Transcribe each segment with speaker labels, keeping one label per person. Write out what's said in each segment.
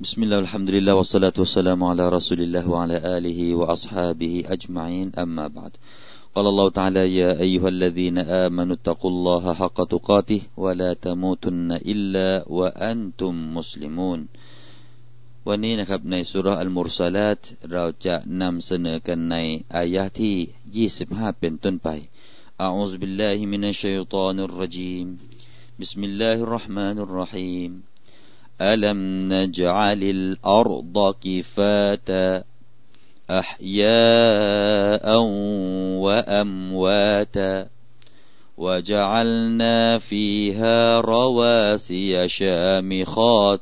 Speaker 1: بسم الله الحمد لله والصلاة والسلام على رسول الله وعلى آله وأصحابه أجمعين أما بعد قال الله تعالى يا أيها الذين آمنوا اتقوا الله حق تقاته ولا تموتن إلا وأنتم مسلمون วันนี้นะครับในสุรอัลมุรซาลาตเราจะนำเสนอกันในอายะที่25เป็นต้นไป أعوذ بالله من الشيطان الرجيم بسم الله الرحمن الرحيم ألم نجعل الأرض كفاتا أحياء وأمواتا وجعلنا فيها رواسي شامخات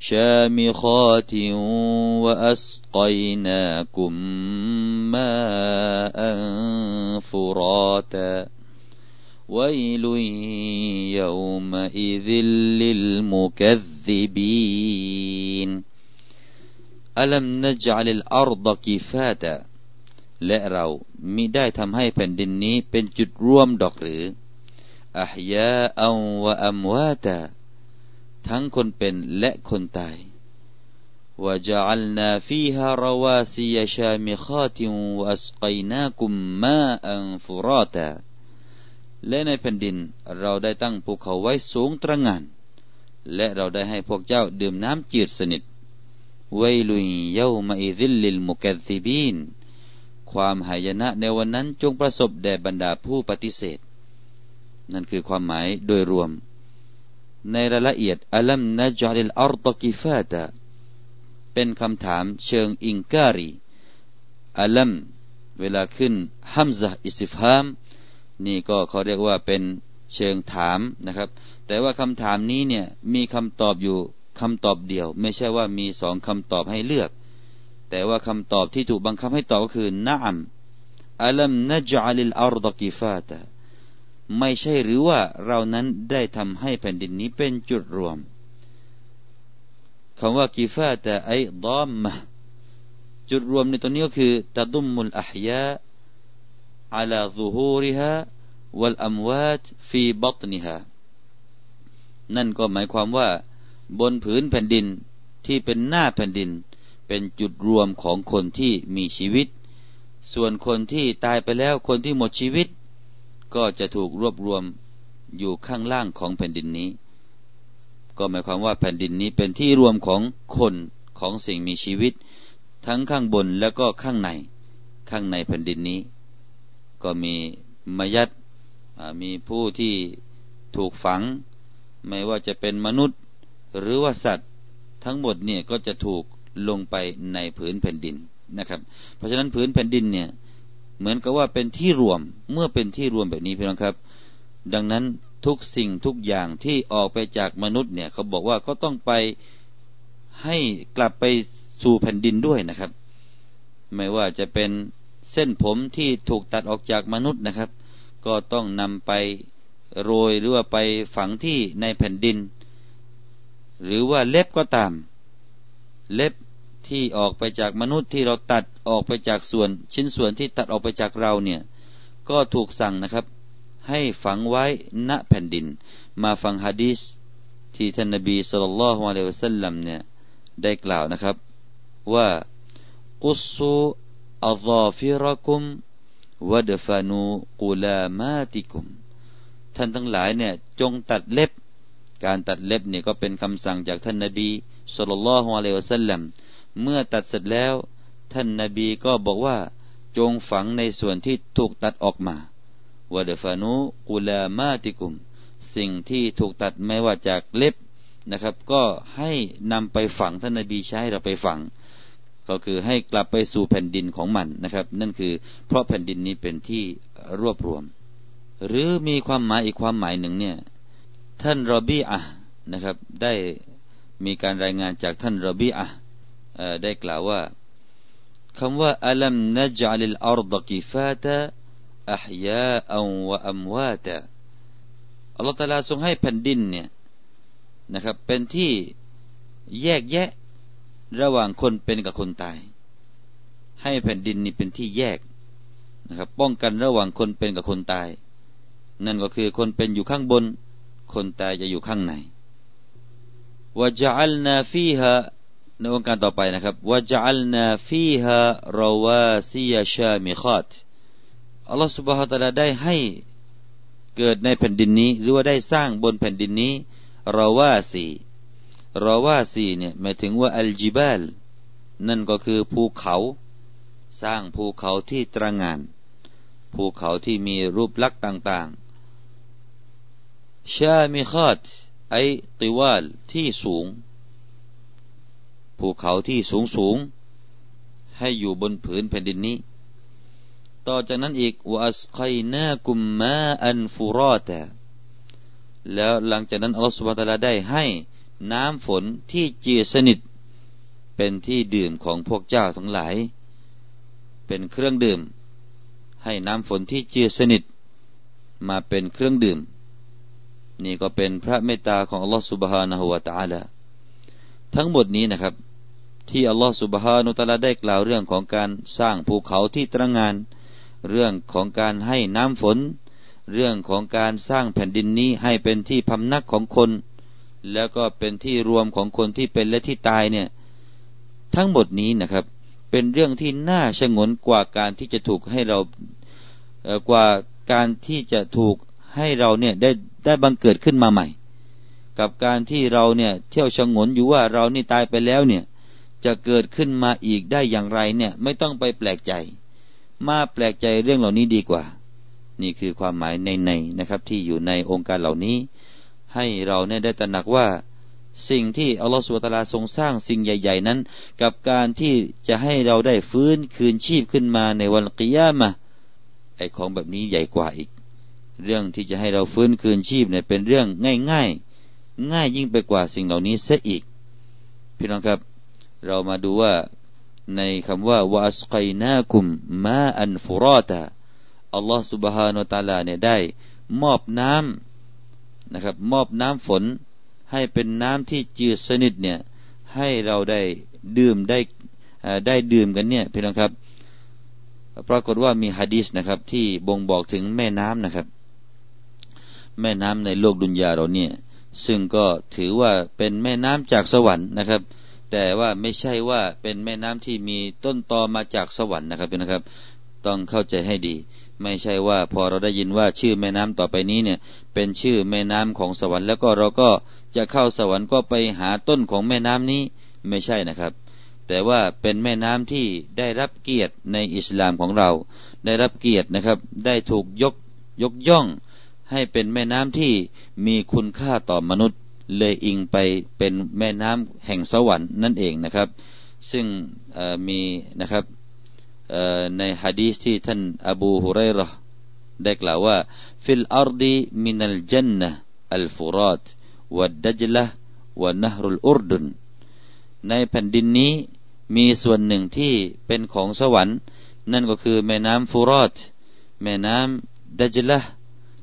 Speaker 1: شامخات وأسقيناكم ماء فراتا ويل يومئذ للمكذبين ألم نجعل الأرض كفاتا และเรามิได้ทำให้แผ่นดินนี้เป็นจุดร่วมดอกหรืออัพยาอัลวะอัมวาตาทั้งคนเป็นและคนตายวะจัลนาฟี และในแผ่นดินเราได้ตั้งภูเขาไว้สูงตระหง่าน และเราได้ให้พวกเจ้าดื่มน้ำจืดสนิทويل يومئذ للمكذبينความหายนะในวันนั้นจงประสบแด่บรรดาผู้ปฏิเสธ นั่นคือความหมายโดยรวม ในรายละเอียดألم نجعل الأرض كفاتاเป็นคำถามเชิงอิงการีอัลัมเวลาขึ้นฮัมซะอิสิฟฮาม นี่ก็เขาเรียกว่าเป็นเชิงถามนะครับ แต่ว่าคำถามนี้เนี่ยมีคำตอบอยู่คำตอบเดียว ไม่ใช่ว่ามีสองคำตอบให้เลือก แต่ว่าคำตอบที่ถูกบังคับให้ตอบก็คือนะอัมอัลัมนจัลิลอารดกิฟาตาไม่ใช่หรือว่าเรานั้นได้ทำให้แผ่นดินนี้เป็นจุดรวมคำว่ากิฟาตาไอ้ดอมมะจุดรวมในตัวนี้ก็คือตะดุมมุลอัฮยา على ظهورها والأموات في بطنها นั่นก็หมายความว่า บนผืนแผ่นดินที่เป็นหน้าแผ่นดิน เป็นจุดรวมของคนที่มีชีวิต ส่วนคนที่ตายไปแล้วคนที่หมดชีวิต ก็จะถูกรวบรวมอยู่ข้างล่างของแผ่นดินนี้ ก็หมายความว่าแผ่นดินนี้เป็นที่รวมของคนของสิ่งมีชีวิต ทั้งข้างบนแล้วก็ข้างในข้างในแผ่นดินนี้ ก็มีมยัดมีผู้ที่ถูกฝัง ไม่ว่าจะเป็นมนุษย์หรือว่าสัตว์ ทั้งหมดเนี่ยก็จะถูกลงไปในผืนแผ่นดินนะครับ เพราะฉะนั้นผืนแผ่นดินเนี่ยเหมือนกับว่าเป็นที่รวมเมื่อเป็นที่รวมแบบนี้พี่น้องครับ ดังนั้นทุกสิ่งทุกอย่างที่ออกไปจากมนุษย์เนี่ยเขาบอกว่าก็ต้องไปให้กลับไปสู่แผ่นดินด้วยนะครับ ไม่ว่าจะเป็น เส้นผมที่ถูกตัดออกจากมนุษย์นะครับ ก็ต้องนำไปโรยหรือว่าไปฝังที่ในแผ่นดิน หรือว่าเล็บก็ตาม เล็บที่ออกไปจากมนุษย์ที่เราตัดออกไปจากส่วน ชิ้นส่วนที่ตัดออกไปจากเราเนี่ย ก็ถูกสั่งนะครับ ให้ฝังไว้ณแผ่นดิน มาฟังฮะดีษที่ท่านนบีสุลต่านละฮ์อะลัยวะสัลลัมเนี่ยได้กล่าวนะครับ ว่ากุสู อัลาฟิรกุมวดฟานูกุลามาติกุมท่านทั้งหลายเนี่ยจงตัดเล็บ การตัดเล็บเนี่ยก็เป็นคำสั่งจากท่านนบีสุลต่านละฮ์อะลัยวะสัลลัมเมื่อตัดเสร็จแล้ว ท่านนบีก็บอกว่า จงฝังในส่วนที่ถูกตัดออกมาวะดฟานูกุลามาติกุม สิ่งที่ถูกตัดไม่ว่าจากเล็บนะครับ ก็ให้นำไปฝังท่านนบีใช้เราไปฝัง ก็คือให้กลับไปสู่แผ่นดินของมันนะครับ นั่นคือเพราะแผ่นดินนี้เป็นที่รวบรวม หรือมีความหมายอีกความหมายหนึ่งเนี่ยท่านรอบีอะนะครับ ได้มีการรายงานจากท่านรอบีอะได้กล่าวว่าคำว่าألم نجعل الأرض كفاتا أحياء وأمواتاอัลลอฮฺตาลาทรงให้แผ่นดินเนี่ยนะครับ เป็นที่แยกแยะ ระหว่างคนเป็นกับคนตาย ให้แผ่นดินนี้เป็นที่แยกนะครับ ป้องกันระหว่างคนเป็นกับคนตาย นั่นก็คือคนเป็นอยู่ข้างบน คนตายจะอยู่ข้างในวะจัลนาฟีฮะในองค์การต่อไปนะครับว่าจัลนาฟีฮาราวาซียชามิคาตอัลลอฮฺสุบฮฺตะลาได้ให้เกิดในแผ่นดินนี้ หรือว่าได้สร้างบนแผ่นดินนี้ราวาซี ราว่าซีเนี่ยหมายถึงว่าอัลจิบาลนั่นก็คือภูเขา สร้างภูเขาที่ตระงาน ภูเขาที่มีรูปลักษณ์ต่างๆ ชามิคาตไอติวาลที่สูง ภูเขาที่สูงสูง ให้อยู่บนผืนแผ่นดินนี้ ต่อจากนั้นอีกวอัสไคนากุมมาอันฟูรอตแล้วหลังจากนั้นอัลลอฮฺสุบฮฺตะลาได้ให้ น้ำฝนที่เจือสนิท เป็นที่ดื่มของพวกเจ้าทั้งหลาย เป็นเครื่องดื่ม ให้น้ำฝนที่เจือสนิท มาเป็นเครื่องดื่ม นี่ก็เป็นพระเมตตาของอัลลอฮฺสุบฮานะฮุวาตาละทั้งหมดนี้นะครับที่อัลลอฮฺสุบฮานุตะลาได้กล่าวเรื่องของการสร้างภูเขาที่ตระงาน เรื่องของการให้น้ำฝน เรื่องของการสร้างแผ่นดินนี้ให้เป็นที่พำนักของคน แล้วก็เป็นที่รวมของคนที่เป็นและที่ตายเนี่ย ทั้งหมดนี้นะครับ เป็นเรื่องที่น่าชงนกว่าการที่จะถูกให้เรากว่าการที่จะถูกให้เราเนี่ยได้ได้บังเกิดขึ้นมาใหม่ กับการที่เราเนี่ยเที่ยวชงนอยู่ว่าเรานี่ตายไปแล้วเนี่ย จะเกิดขึ้นมาอีกได้อย่างไรเนี่ยไม่ต้องไปแปลกใจ มาแปลกใจเรื่องเหล่านี้ดีกว่า นี่คือความหมายในในนะครับ ที่อยู่ในองค์การเหล่านี้ ให้เราเนี่ยได้ตระหนักว่า สิ่งที่อัลลอฮฺสุบตาลาทรงสร้างสิ่งใหญ่ ๆ นั้น กับการที่จะให้เราได้ฟื้นคืนชีพขึ้นมาในวันกิยามะไอของแบบนี้ใหญ่กว่าอีกเรื่องที่จะให้เราฟื้นคืนชีพเนี่ยเป็นเรื่องง่ายง่ายง่ายยิ่งไปกว่าสิ่งเหล่านี้เสียอีก พี่น้องครับ เรามาดูว่าในคำว่าวาสไกนาคุมมาอันฟุรอตาอัลลอฮฺ سبحانه และ تعالى เนี่ยได้มอบน้ำ นะครับ มอบน้ำฝนให้เป็นน้ำที่จืดสนิทเนี่ย ให้เราได้ดื่มได้ได้ดื่มกันเนี่ยพี่น้องครับ ปรากฏว่ามีฮะดีษนะครับ ที่บ่งบอกถึงแม่น้ำนะครับ แม่น้ำในโลกดุนยาเราเนี่ย ซึ่งก็ถือว่าเป็นแม่น้ำจากสวรรค์นะครับ แต่ว่าไม่ใช่ว่าเป็นแม่น้ำที่มีต้นตอมาจากสวรรค์นะครับพี่นะครับ ต้องเข้าใจให้ดี ไม่ใช่ว่าพอเราได้ยินว่าชื่อแม่น้ำต่อไปนี้เนี่ย เป็นชื่อแม่น้ำของสวรรค์แล้วก็เราก็จะเข้าสวรรค์ก็ไปหาต้นของแม่น้ำนี้ไม่ใช่นะครับ แต่ว่าเป็นแม่น้ำที่ได้รับเกียรติในอิสลามของเรา ได้รับเกียรตินะครับ ได้ถูกยกยกย่อง ให้เป็นแม่น้ำที่มีคุณค่าต่อมนุษย์ เลยอิงไปเป็นแม่น้ำแห่งสวรรค์นั่นเองนะครับ ซึ่งมีนะครับ ในฮะดีษที่ท่านอบูฮุไรร์ได้กล่าวว่าفي الأرض من الجنة الفرات والدجلة ونهر الأردنในแผ่นดินนี้มีส่วนหนึ่งที่เป็นของสวรรค์ นั่นก็คือแม่น้ำฟูรอตแม่น้ำดัจละ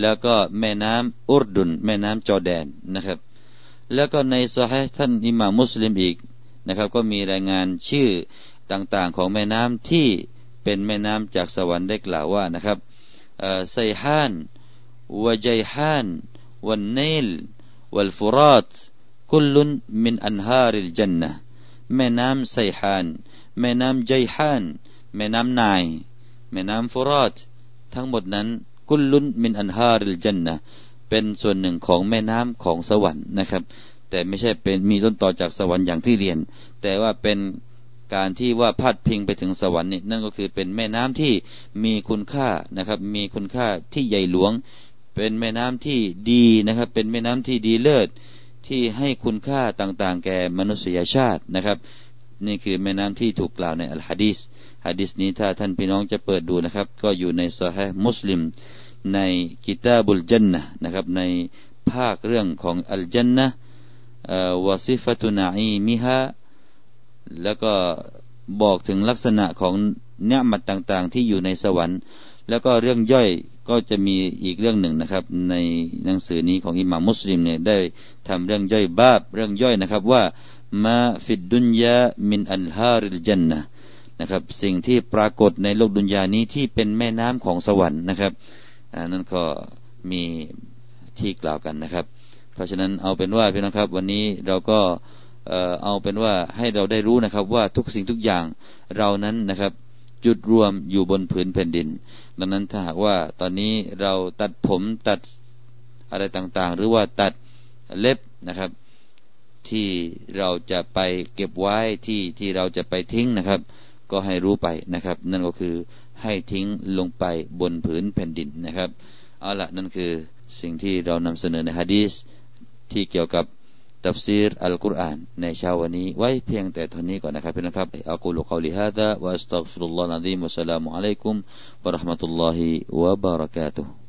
Speaker 1: แล้วก็แม่น้ำอุรดุนแม่น้ำจอแดนนะครับ แล้วก็ในสหท่านอิหม่ามุสลิมอีกนะครับ ก็มีรายงานชื่อ ต่างๆของแม่น้ำที่เป็นแม่น้ำจากสวรรค์ได้กล่าวว่านะครับไซฮานวะจัยฮานวันเนลวัลฟุรอตคุลุนมินอันฮาริลจันนะแม่น้ำไซฮานแม่น้ำใจฮานแม่น้ำนาย แม่น้ำฟุรอตทั้งหมดนั้นกุลลุนมินอันฮาริลจันนะเป็นส่วนหนึ่งของแม่น้ำของสวรรค์นะครับ แต่ไม่ใช่เป็นมีต้นต่อจากสวรรค์อย่างที่เรียน แต่ว่าเป็น การที่ว่าพาดพิงไปถึงสวรรค์นี่นั่นก็คือเป็นแม่น้ำที่มีคุณค่านะครับ มีคุณค่าที่ใหญ่หลวง เป็นแม่น้ำที่ดีนะครับ เป็นแม่น้ำที่ดีเลิศที่ให้คุณค่าต่างๆ แก่มนุษยชาตินะครับ นี่คือแม่น้ำที่ถูกกล่าวในอัลฮะดีษฮะดิษนี้ถ้าท่านพี่น้องจะเปิดดูนะครับ ก็อยู่ในซอฮีมุสลิมในกิตาบุลจันนะนะครับ ในภาคเรื่องของอัลจันนะวาซิฟตุนาอีมิฮะ แล้วก็บอกถึงลักษณะของเนื้อมัดต่างๆ ที่อยู่ในสวรรค์ แล้วก็เรื่องย่อยก็จะมีอีกเรื่องหนึ่งนะครับ ในหนังสือนี้ของอิหม่ามมุสลิมเนี่ยได้ทำเรื่องย่อยบาบเรื่องย่อยนะครับว่ามาฟิดดุนยามินอัลฮาริลจันนะนะครับสิ่งที่ปรากฏในโลกดุนยานี้ที่เป็นแม่น้ำของสวรรค์นะครับอันั่นก็มีที่กล่าวกันนะครับ เพราะฉะนั้นเอาเป็นว่าพี่น้องครับ วันนี้เราก็ เอาเป็นว่าให้เราได้รู้นะครับ ว่าทุกสิ่งทุกอย่างเรานั้นนะครับ จุดรวมอยู่บนผืนแผ่นดิน ดังนั้นถ้าหากว่าตอนนี้เราตัดผมตัดอะไรต่างๆ หรือว่าตัดเล็บนะครับ ที่เราจะไปเก็บไว้ที่ที่เราจะไปทิ้งนะครับ ก็ให้รู้ไปนะครับ นั่นก็คือให้ทิ้งลงไปบนผืนแผ่นดินนะครับเอาละนั่นคือสิ่งที่เรานำเสนอในฮะดีษที่เกี่ยวกับ ตัฟซีรอัลกุรอานในเช้าวันนี้ไว้เพียงแต่เท่านี้ก่อนนะครับพี่นะครับอักูลุกาวลิฮะดะวะอัสตัฆฟิรุลลอฮ์นะดีมุสลามุอะลัยกุมวะราะห์มะตุลลอฮิวะบารักาตุฮ์